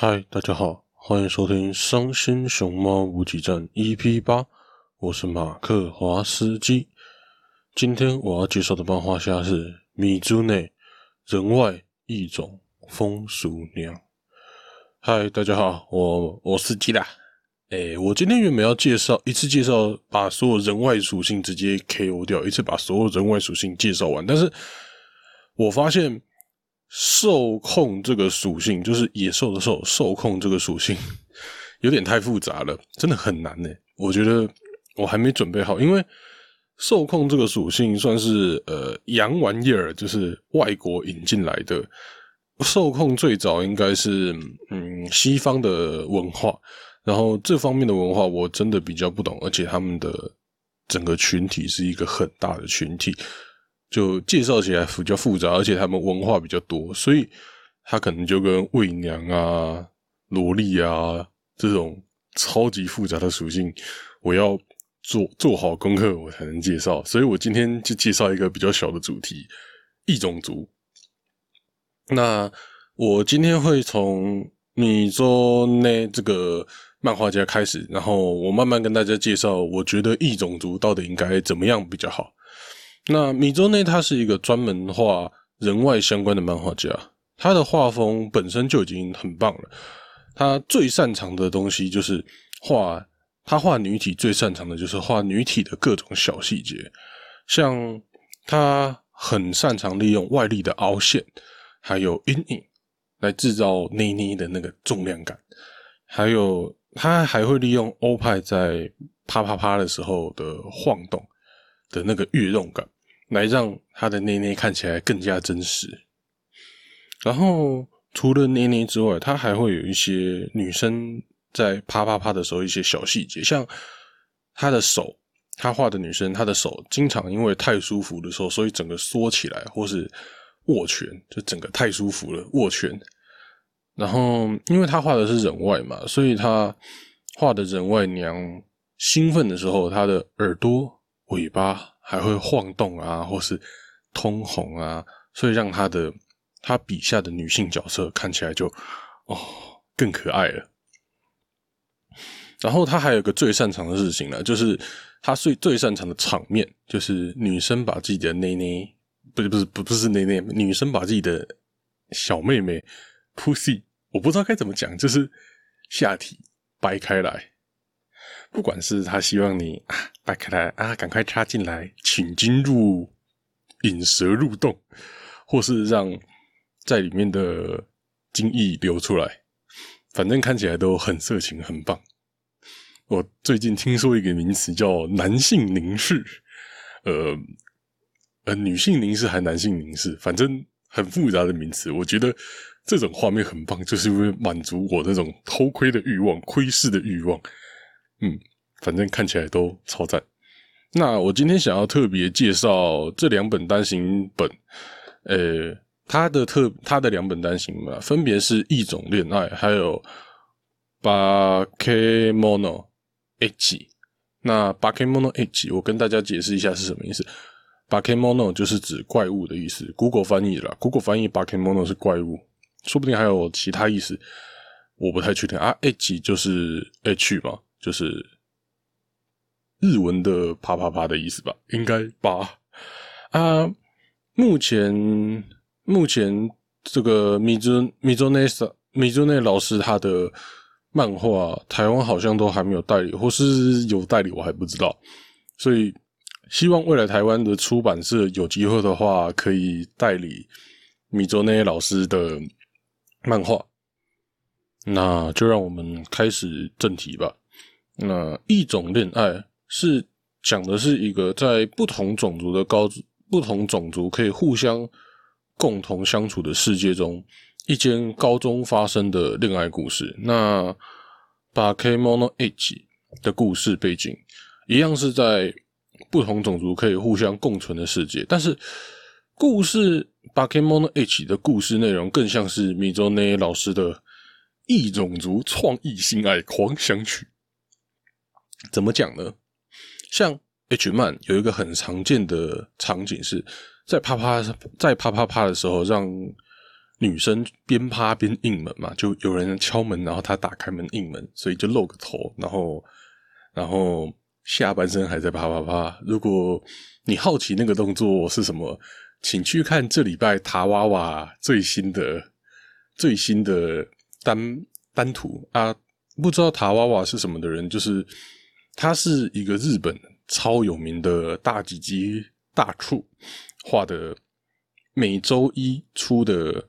嗨，大家好，欢迎收听《伤心熊猫补给站》EP 八，我是马克华斯基。今天我要介绍的漫画家是米珠内人外异种风俗娘。嗨，大家好，我我是基啦。哎，我今天原本要介绍一次介绍，把所有人外属性直接 KO 掉，一次把所有人外属性介绍完，但是我发现。受控这个属性就是野兽的兽，受控这个属性 有点太复杂了，真的很难呢。我觉得我还没准备好，因为受控这个属性算是呃洋玩意儿，就是外国引进来的。受控最早应该是嗯西方的文化，然后这方面的文化我真的比较不懂，而且他们的整个群体是一个很大的群体。就介绍起来比较复杂，而且他们文化比较多，所以他可能就跟伪娘啊、萝莉啊这种超级复杂的属性，我要做做好功课，我才能介绍。所以我今天就介绍一个比较小的主题——异种族。那我今天会从米周内这个漫画家开始，然后我慢慢跟大家介绍，我觉得异种族到底应该怎么样比较好。那米周内他是一个专门画人外相关的漫画家，他的画风本身就已经很棒了。他最擅长的东西就是画，他画女体最擅长的就是画女体的各种小细节，像他很擅长利用外力的凹陷，还有阴影来制造妮妮的那个重量感，还有他还会利用欧派在啪啪啪的时候的晃动的那个跃动感。来让他的内内看起来更加真实。然后除了捏捏之外，他还会有一些女生在啪啪啪的时候一些小细节，像他的手，他画的女生，她的手经常因为太舒服的时候，所以整个缩起来，或是握拳，就整个太舒服了握拳。然后因为他画的是人外嘛，所以他画的人外娘兴奋的时候，他的耳朵、尾巴。还会晃动啊，或是通红啊，所以让他的他笔下的女性角色看起来就哦更可爱了。然后他还有个最擅长的事情呢，就是他最最擅长的场面，就是女生把自己的内内不是不是不不是内内，女生把自己的小妹妹 pussy，我不知道该怎么讲，就是下体掰开来。不管是他希望你啊掰开来啊赶快插进来，请进入引蛇入洞，或是让在里面的精液流出来，反正看起来都很色情，很棒。我最近听说一个名词叫男性凝视，呃呃，女性凝视还男性凝视，反正很复杂的名词。我觉得这种画面很棒，就是因为满足我那种偷窥的欲望、窥视的欲望。嗯，反正看起来都超赞。那我今天想要特别介绍这两本单行本，呃，它的特它的两本单行嘛，分别是《异种恋爱》还有《巴 K Mono H》。那《巴 K Mono H》，我跟大家解释一下是什么意思。巴 K Mono 就是指怪物的意思，Google 翻译了，Google 翻译巴 K Mono 是怪物，说不定还有其他意思，我不太确定啊。H 就是 H 嘛。就是日文的“啪啪啪”的意思吧，应该吧？啊，目前目前这个米泽米泽内萨米泽内老师他的漫画，台湾好像都还没有代理，或是有代理我还不知道，所以希望未来台湾的出版社有机会的话，可以代理米泽内老师的漫画。那就让我们开始正题吧。那异种恋爱是讲的是一个在不同种族的高不同种族可以互相共同相处的世界中，一间高中发生的恋爱故事。那把 K Mono H 的故事背景一样是在不同种族可以互相共存的世界，但是故事把 K Mono H 的故事内容更像是米周内老师的异种族创意性爱狂想曲。怎么讲呢？像 H 漫有一个很常见的场景是在啪啪在啪啪啪的时候，让女生边啪边应门嘛，就有人敲门，然后她打开门应门，所以就露个头，然后然后下半身还在啪啪啪。如果你好奇那个动作是什么，请去看这礼拜塔娃娃最新的最新的单单图啊！不知道塔娃娃是什么的人，就是他是一个日本超有名的大吉吉大处画的，每周一出的。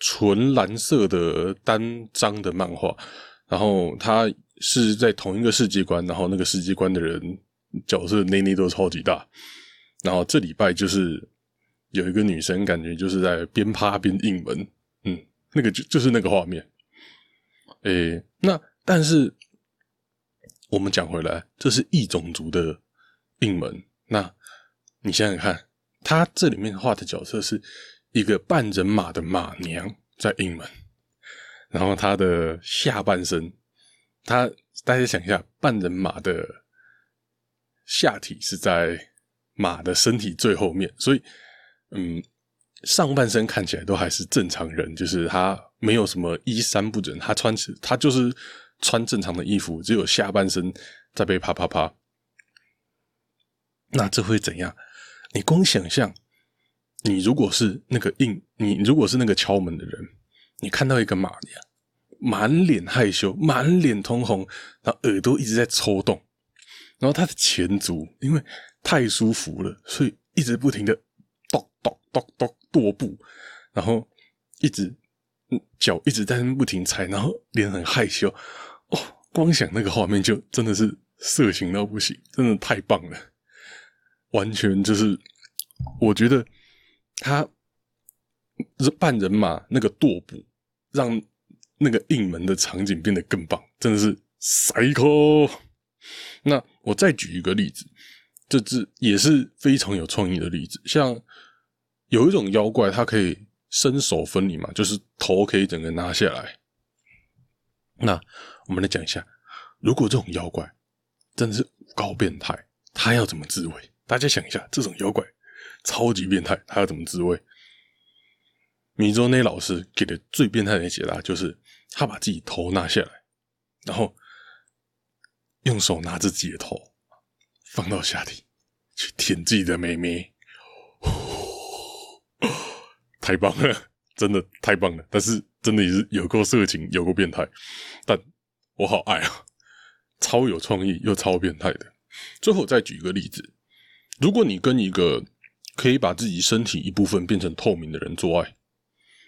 纯蓝色的单张的漫画，然后他是在同一个世界观，然后那个世界观的人角色内内都超级大，然后这礼拜就是有一个女生，感觉就是在边趴边应门，嗯，那个就就是那个画面，诶，那但是我们讲回来，这是异种族的应门，那你想想看，他这里面画的角色是。一个半人马的马娘在应门，然后他的下半身，他大家想一下，半人马的下体是在马的身体最后面，所以，嗯，上半身看起来都还是正常人，就是他没有什么衣衫不整，他穿起他就是穿正常的衣服，只有下半身在被啪啪啪。那这会怎样？你光想象。你如果是那个硬，你如果是那个敲门的人，你看到一个马娘，满脸害羞，满脸通红，然后耳朵一直在抽动，然后他的前足因为太舒服了，所以一直不停的跺跺跺跺跺步，然后一直脚一直在那不停踩，然后脸很害羞，哦，光想那个画面就真的是色情到不行，真的太棒了，完全就是我觉得。他是半人马那个跺步，让那个应门的场景变得更棒，真的是 psycho。那我再举一个例子，这只也是非常有创意的例子。像有一种妖怪，它可以身手分离嘛，就是头可以整个拿下来。那我们来讲一下，如果这种妖怪真的是高变态，他要怎么自卫？大家想一下，这种妖怪。超级变态，他要怎么自卫？米周内老师给的最变态的解答就是，他把自己头拿下来，然后用手拿着自己的头放到下体去舔自己的美眉，太棒了，真的太棒了！但是真的也是有够色情，有够变态，但我好爱啊，超有创意又超变态的。最后再举一个例子，如果你跟一个可以把自己身体一部分变成透明的人做爱，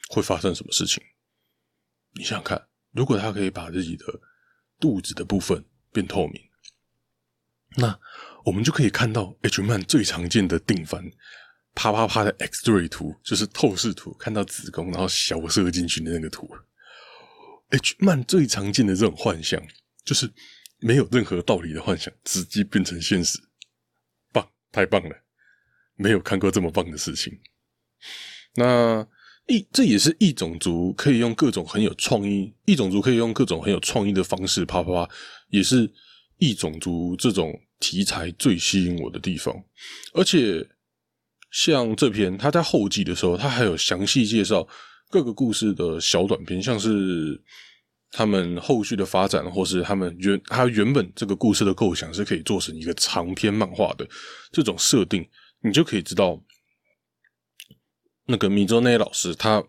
会发生什么事情？你想想看，如果他可以把自己的肚子的部分变透明，那我们就可以看到 H 曼最常见的定番啪啪啪的 X-ray 图，就是透视图，看到子宫然后小射进去的那个图。H 曼最常见的这种幻象，就是没有任何道理的幻想，直接变成现实，棒，太棒了！没有看过这么棒的事情。那异这也是异种族可以用各种很有创意，异种族可以用各种很有创意的方式啪啪啪，也是异种族这种题材最吸引我的地方。而且像这篇，他在后记的时候，他还有详细介绍各个故事的小短片，像是他们后续的发展，或是他们原他原本这个故事的构想是可以做成一个长篇漫画的这种设定。你就可以知道，那个米周内老师他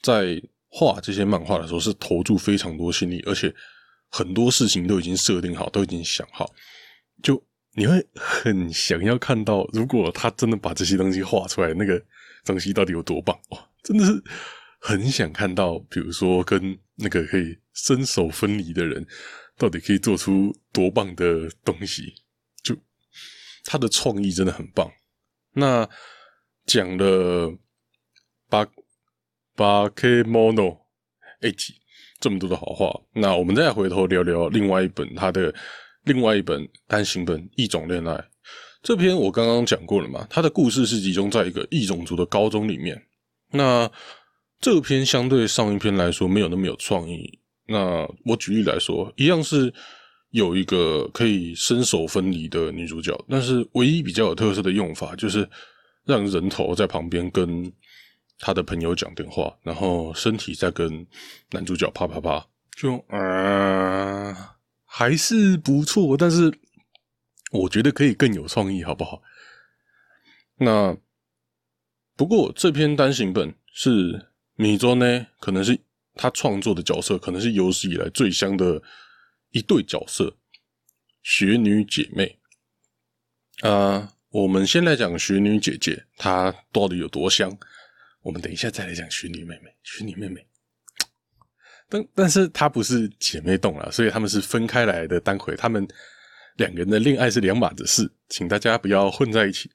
在画这些漫画的时候是投注非常多心力，而且很多事情都已经设定好，都已经想好。就你会很想要看到，如果他真的把这些东西画出来，那个东西到底有多棒哇！真的是很想看到，比如说跟那个可以伸手分离的人，到底可以做出多棒的东西。就他的创意真的很棒。那讲了八八 K Mono A 级这么多的好话，那我们再回头聊聊另外一本他的另外一本单行本《异种恋爱》这篇，我刚刚讲过了嘛？它的故事是集中在一个异种族的高中里面。那这篇相对上一篇来说没有那么有创意。那我举例来说，一样是。有一个可以伸手分离的女主角，但是唯一比较有特色的用法就是让人头在旁边跟他的朋友讲电话，然后身体在跟男主角啪啪啪，就啊，还是不错，但是我觉得可以更有创意，好不好？那不过这篇单行本是米卓呢，可能是他创作的角色，可能是有史以来最香的一对角色——雪女姐妹。啊，我们先来讲雪女姐姐，她到底有多香？我们等一下再来讲雪女妹妹。雪女妹妹，但但是她不是姐妹洞了，所以他们是分开来的单回，他们两个人的恋爱是两码子事，请大家不要混在一起。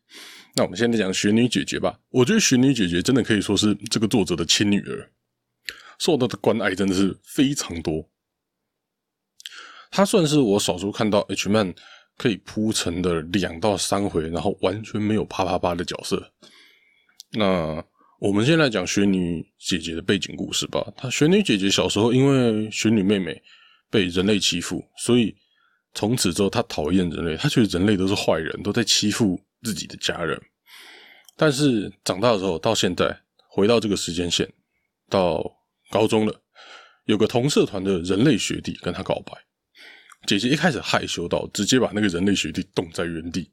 那我们现在讲雪女姐姐吧。我觉得雪女姐姐真的可以说是这个作者的亲女儿，受到的关爱真的是非常多。她算是我少数看到 H man。可以铺成的两到三回，然后完全没有啪啪啪的角色。那我们先来讲雪女姐姐的背景故事吧。她雪女姐姐小时候因为雪女妹妹被人类欺负，所以从此之后她讨厌人类，她觉得人类都是坏人，都在欺负自己的家人。但是长大之后，到现在回到这个时间线，到高中了，有个同社团的人类学弟跟她告白。姐姐一开始害羞到直接把那个人类学弟冻在原地。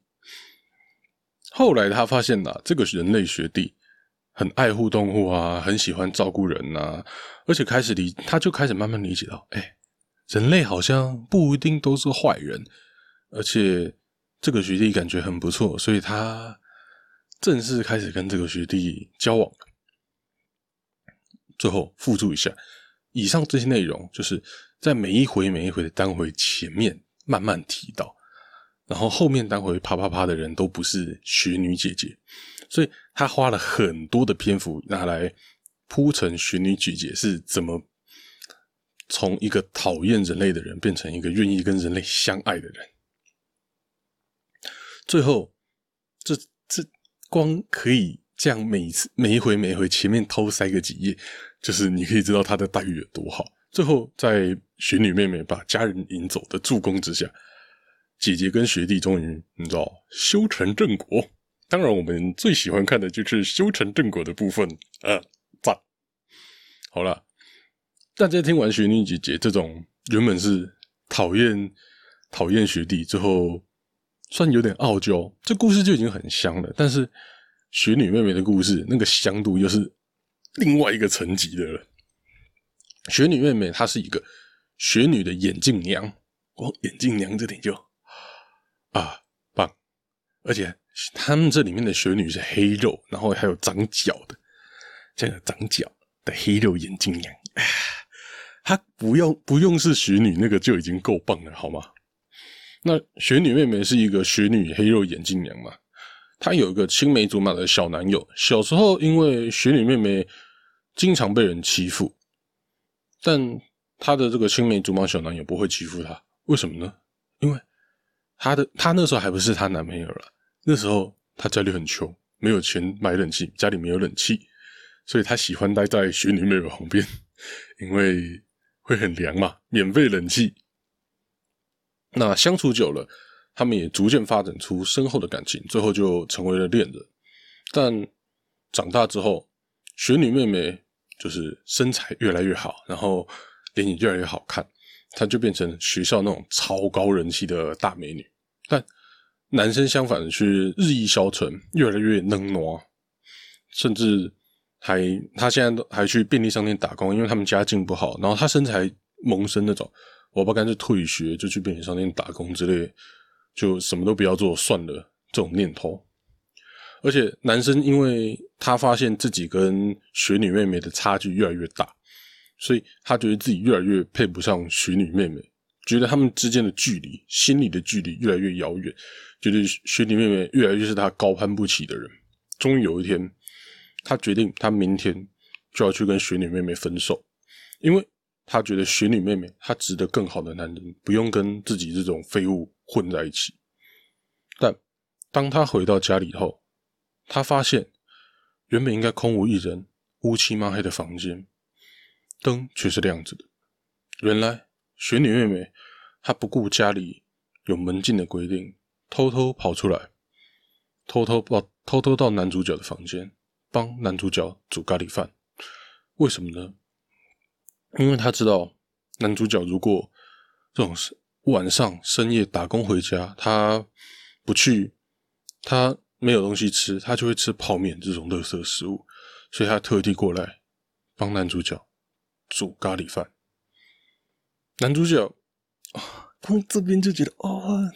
后来她发现呐，这个人类学弟很爱护动物啊，很喜欢照顾人呐，而且开始理，他就开始慢慢理解到，哎，人类好像不一定都是坏人，而且这个学弟感觉很不错，所以他正式开始跟这个学弟交往。最后附注一下，以上这些内容就是。在每一回每一回的单回前面慢慢提到，然后后面单回啪啪啪的人都不是雪女姐姐，所以他花了很多的篇幅拿来铺陈雪女姐姐是怎么从一个讨厌人类的人变成一个愿意跟人类相爱的人。最后，这这光可以这样每次每一回每一回前面偷塞个几页，就是你可以知道他的待遇有多好。最后，在雪女妹妹把家人引走的助攻之下，姐姐跟学弟终于你知道修成正果。当然，我们最喜欢看的就是修成正果的部分。呃，赞。好了，大家听完雪女姐姐这种原本是讨厌讨厌学弟，最后算有点傲娇，这故事就已经很香了。但是雪女妹妹的故事，那个香度又是另外一个层级的了。雪女妹妹她是一个雪女的眼镜娘，光眼镜娘这点就啊棒，而且他们这里面的雪女是黑肉，然后还有长角的，这个长角的黑肉眼镜娘，她不用不用是雪女那个就已经够棒了，好吗？那雪女妹妹是一个雪女黑肉眼镜娘嘛？她有一个青梅竹马的小男友，小时候因为雪女妹妹经常被人欺负。但她的这个青梅竹马小男友不会欺负她，为什么呢？因为她的她那时候还不是她男朋友了，那时候他家里很穷，没有钱买冷气，家里没有冷气，所以他喜欢待在雪女妹妹旁边，因为会很凉嘛，免费冷气。那相处久了，他们也逐渐发展出深厚的感情，最后就成为了恋人。但长大之后，雪女妹妹。就是身材越来越好，然后脸也越来越好看，她就变成学校那种超高人气的大美女。但男生相反的是日益消沉，越来越能挪，甚至还他现在都还去便利商店打工，因为他们家境不好。然后他身材萌生那种，我不干脆退学就去便利商店打工之类，就什么都不要做算了这种念头。而且男生因为他发现自己跟雪女妹妹的差距越来越大，所以他觉得自己越来越配不上雪女妹妹，觉得他们之间的距离、心理的距离越来越遥远，觉得雪女妹妹越来越是他高攀不起的人。终于有一天，他决定他明天就要去跟雪女妹妹分手，因为他觉得雪女妹妹她值得更好的男人，不用跟自己这种废物混在一起。但当他回到家里后，他发现，原本应该空无一人、乌漆嘛黑的房间，灯却是亮着的。原来，雪女妹妹她不顾家里有门禁的规定，偷偷跑出来，偷偷到偷偷到男主角的房间，帮男主角煮咖喱饭。为什么呢？因为她知道男主角如果这种晚上深夜打工回家，他不去，他没有东西吃，他就会吃泡面这种垃圾食物，所以他特地过来帮男主角煮咖喱饭。男主角啊，他们这边就觉得哦。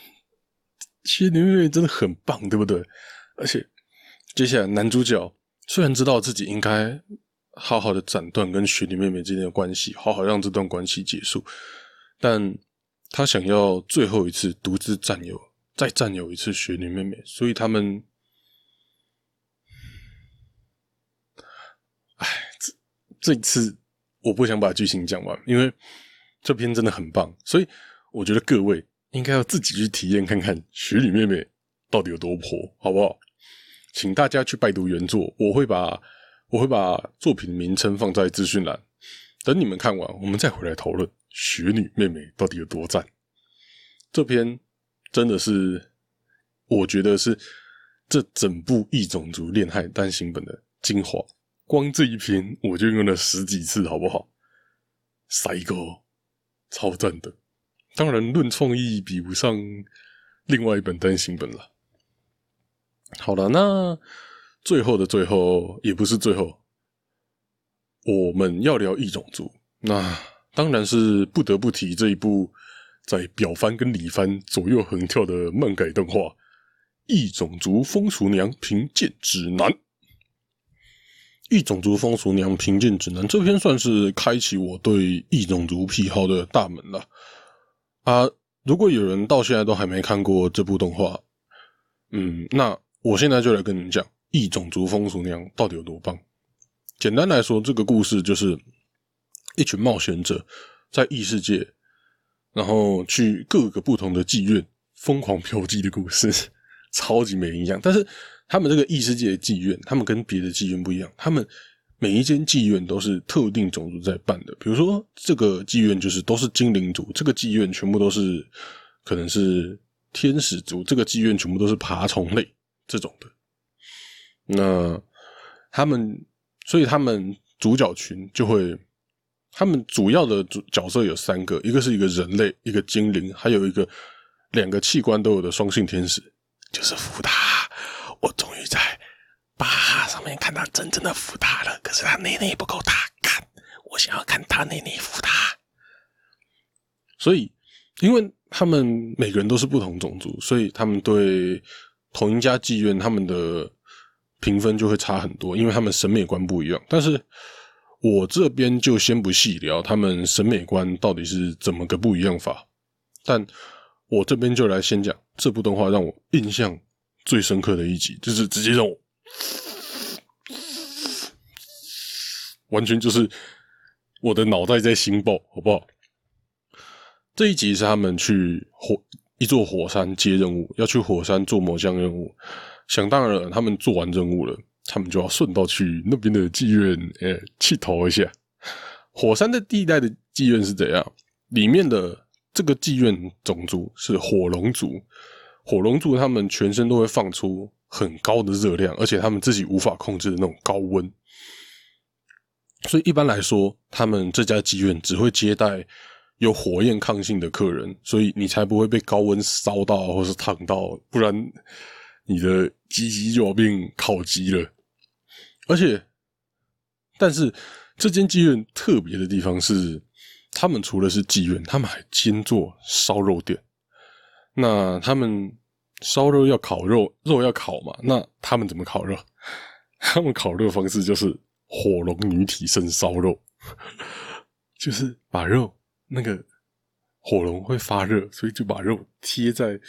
雪女妹妹真的很棒，对不对？而且接下来男主角虽然知道自己应该好好的斩断跟雪女妹妹之间的关系，好好让这段关系结束，但他想要最后一次独自占有，再占有一次雪女妹妹，所以他们，哎，这这次我不想把剧情讲完，因为这篇真的很棒，所以我觉得各位。应该要自己去体验看看雪女妹妹到底有多婆，好不好？请大家去拜读原作，我会把我会把作品名称放在资讯栏，等你们看完，我们再回来讨论雪女妹妹到底有多赞。这篇真的是我觉得是这整部异种族恋爱单行本的精华，光这一篇我就用了十几次，好不好？塞哥超赞的。当然，论创意比不上另外一本单行本了。好了，那最后的最后，也不是最后，我们要聊异种族，那当然是不得不提这一部在表番跟里番左右横跳的漫改动画《异种族风俗娘凭借指南》。《异种族风俗娘评鉴指南》这篇算是开启我对异种族癖好的大门了。啊！如果有人到现在都还没看过这部动画，嗯，那我现在就来跟你们讲异种族风俗娘到底有多棒。简单来说，这个故事就是一群冒险者在异世界，然后去各个不同的妓院疯狂嫖妓的故事，超级没营养。但是他们这个异世界的妓院，他们跟别的妓院不一样，他们。每一间妓院都是特定种族在办的，比如说这个妓院就是都是精灵族，这个妓院全部都是可能是天使族，这个妓院全部都是爬虫类这种的。那他们，所以他们主角群就会，他们主要的主角色有三个，一个是一个人类，一个精灵，还有一个两个器官都有的双性天使，就是福达。我终于在。把上面看到真正的福塔了，可是他内内不够大，看我想要看他内内福塔。所以，因为他们每个人都是不同种族，所以他们对同一家妓院他们的评分就会差很多，因为他们审美观不一样。但是我这边就先不细聊他们审美观到底是怎么个不一样法，但我这边就来先讲这部动画让我印象最深刻的一集，就是直接让我。完全就是我的脑袋在心爆，好不好？这一集是他们去火一座火山接任务，要去火山做某项任务。想当然了，他们做完任务了，他们就要顺道去那边的妓院，诶，去投一下。火山的地带的妓院是怎样？里面的这个妓院种族是火龙族，火龙族他们全身都会放出。很高的热量，而且他们自己无法控制的那种高温，所以一般来说，他们这家妓院只会接待有火焰抗性的客人，所以你才不会被高温烧到或是烫到，不然你的鸡鸡就要变烤鸡了。而且，但是这间妓院特别的地方是，他们除了是妓院，他们还兼做烧肉店。那他们。烧肉要烤肉，肉要烤嘛？那他们怎么烤肉？他们烤肉的方式就是火龙女体盛烧肉，就是把肉那个火龙会发热，所以就把肉贴在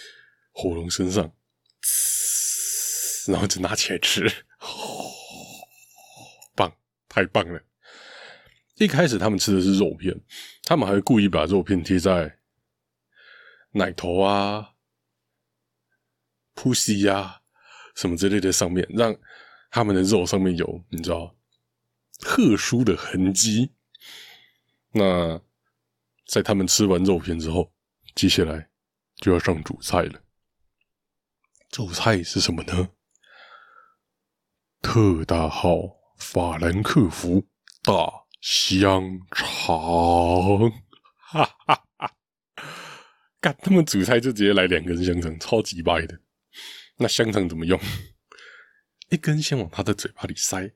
火龙身上，然后就拿起来吃，棒，太棒了！一开始他们吃的是肉片，他们还会故意把肉片贴在奶头啊。pussy 呀，什么之类的上面，让他们的肉上面有你知道特殊的痕迹。那在他们吃完肉片之后，接下来就要上主菜了。主菜是什么呢？特大号法兰克福大香肠，哈哈！他们主菜就直接来两根香肠，超级白的。那香肠怎么用？一根先往他的嘴巴里塞，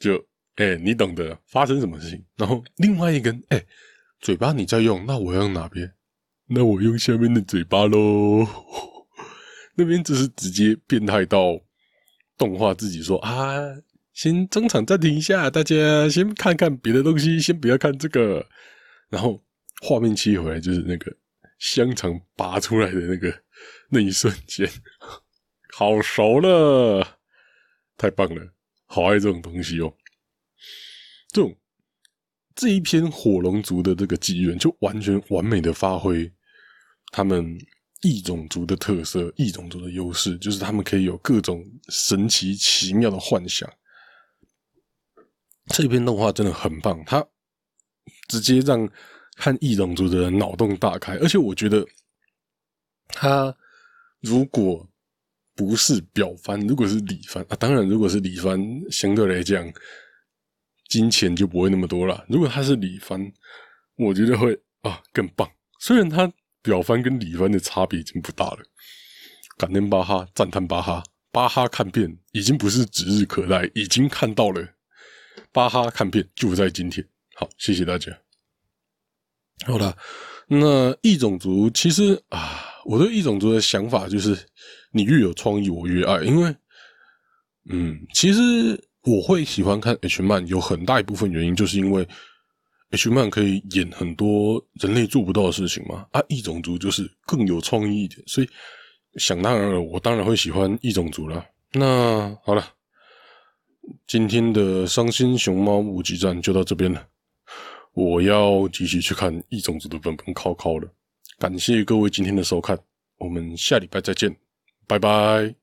就哎，你懂得发生什么事情。然后另外一根，哎，嘴巴你在用，那我用哪边？那我用下面的嘴巴喽。那边就是直接变态到动画自己说啊，先中场暂停一下，大家先看看别的东西，先不要看这个。然后画面切回来，就是那个香肠拔出来的那个 那一瞬间，好熟了，太棒了，好爱这种东西哦。这种这一篇火龙族的这个纪元，就完全完美的发挥他们。异种族的特色，异种族的优势，就是他们可以有各种神奇奇妙的幻想。这篇动画真的很棒，它直接让看异种族的人脑洞大开。而且我觉得，他如果不是表翻，如果是里翻啊，当然如果是里翻，相对来讲金钱就不会那么多了。如果他是里翻，我觉得会啊更棒。虽然他。表翻跟里翻的差别已经不大了。感恩巴哈，赞叹巴哈，巴哈看遍已经不是指日可待，已经看到了。巴哈看遍就在今天。好，谢谢大家。好了，那异种族其实啊，我对异种族的想法就是，你越有创意，我越爱。因为，嗯，其实我会喜欢看 H 漫，有很大一部分原因就是因为。H 漫可以演很多人类做不到的事情嘛？啊，异种族就是更有创意一点，所以想当然了，我当然会喜欢异种族了。那好了，今天的伤心熊猫无极战就到这边了，我要继续去看异种族的本本考考了。感谢各位今天的收看，我们下礼拜再见，拜拜。